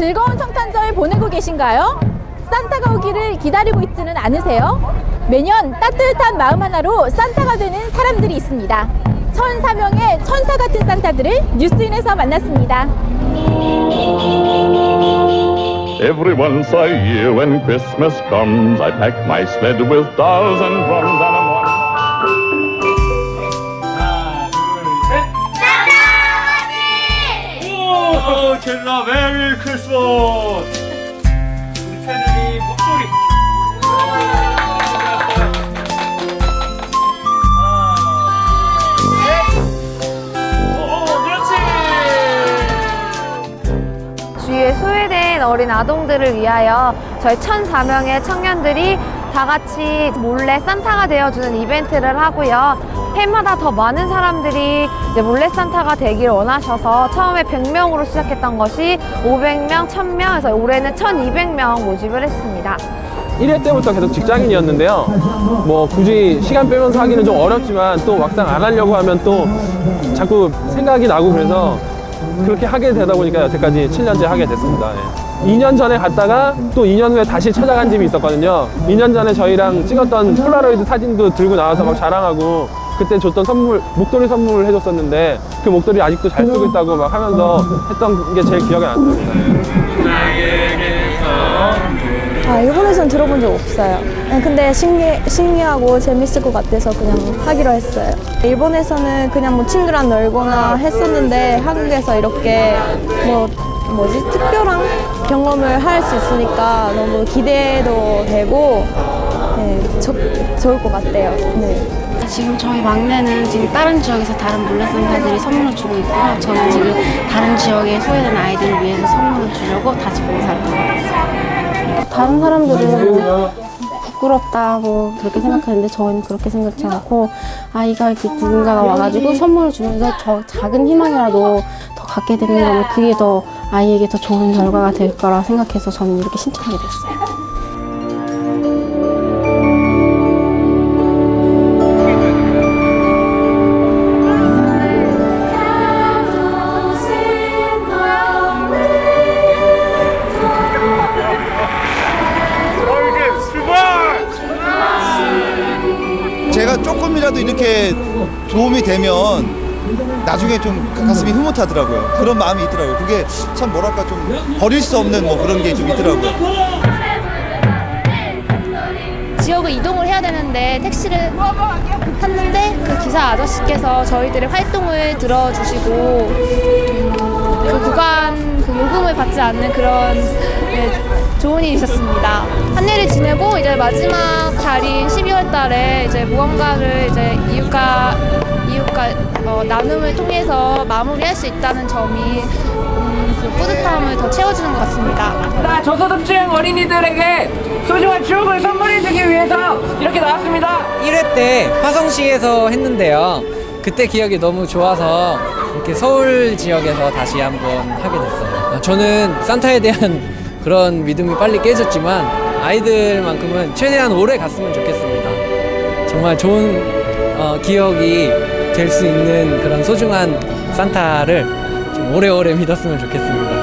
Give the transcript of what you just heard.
즐거운 성탄절 보내고 계신가요? 산타가 오기를 기다리고 있지는 않으세요? 매년 따뜻한 마음 하나로 산타가 되는 사람들이 있습니다. 천사명의 천사 같은 산타들을 뉴스인에서 만났습니다. Every once a year when Christmas comes, I pack my sled with dolls and drums and 젤라 메리 크리스마스! 우리 패들이 목소리. 오, 그렇지! 주위에 소외된 어린 아동들을 위하여 저희 1,004명의 청년들이 다 같이 몰래 산타가 되어주는 이벤트를 하고요. 해마다 더 많은 사람들이 몰래 산타가 되길 원하셔서 처음에 100명으로 시작했던 것이 500명, 1000명, 해서 올해는 1200명 모집을 했습니다. 1회 때부터 계속 직장인이었는데요. 뭐 굳이 시간 빼면서 하기는 좀 어렵지만 또 막상 안 하려고 하면 또 자꾸 생각이 나고 그래서 그렇게 하게 되다 보니까 여태까지 7년째 하게 됐습니다. 예. 2년 전에 갔다가 또 2년 후에 다시 찾아간 집이 있었거든요. 2년 전에 저희랑 찍었던 폴라로이드 사진도 들고 나와서 막 자랑하고 그때 줬던 선물, 목도리 선물을 해줬었는데 그 목도리 아직도 잘 쓰고 있다고 막 하면서 했던 게 제일 기억에 남습니다. 아, 일본에선 들어본 적 없어요. 네, 근데 신기, 신기하고 재밌을 것 같아서 그냥 하기로 했어요. 일본에서는 그냥 뭐 친구랑 놀거나 했었는데 한국에서 이렇게 뭐, 뭐지? 특별한 경험을 할 수 있으니까 너무 기대도 되고 네, 좋, 좋을 것 같아요. 네. 지금 저희 막내는 지금 다른 지역에서 다른 몰래산타들이 선물을 주고 있고요. 저는 지금 다른 지역에 소외된 아이들을 위해서 선물을 주려고 다시 봉사를 하고 있어요. 다른 사람들은 부끄럽다 뭐 그렇게 생각하는데 저희는 그렇게 생각지 않고 아이가 이렇게 누군가가 와가지고 선물을 주면서 저 작은 희망이라도 더 갖게 되는 거면 그게 더 아이에게 더 좋은 결과가 될 거라 생각해서 저는 이렇게 신청하게 됐어요. 조금이라도 이렇게 도움이 되면 나중에 좀 가슴이 흐뭇하더라고요. 그런 마음이 있더라고요. 그게 참 뭐랄까 좀 버릴 수 없는 뭐 그런 게 좀 있더라고요. 지역을 이동을 해야 되는데 택시를 탔는데 그 기사 아저씨께서 저희들의 활동을 들어주시고 음, 그 구간 그 요금을 받지 않는 그런 네, 좋은 일이 있었습니다. 한 해를 지내고 이제 마지막 달인 12월 달에 이제 무언가를 이제 이웃과 이웃과 어, 나눔을 통해서 마무리할 수 있다는 점이 음, 그 뿌듯함을 더 채워주는 것 같습니다. 나 저소득층 어린이들에게 소중한 추억을 선물해주기 위해서 이렇게 나왔습니다. 1회 때 화성시에서 했는데요. 그때 기억이 너무 좋아서 이렇게 서울 지역에서 다시 한번 하게 됐어요. 아, 저는 산타에 대한 그런 믿음이 빨리 깨졌지만 아이들만큼은 최대한 오래 갔으면 좋겠습니다. 정말 좋은 어, 기억이 될 수 있는 그런 소중한 산타를 좀 오래오래 믿었으면 좋겠습니다.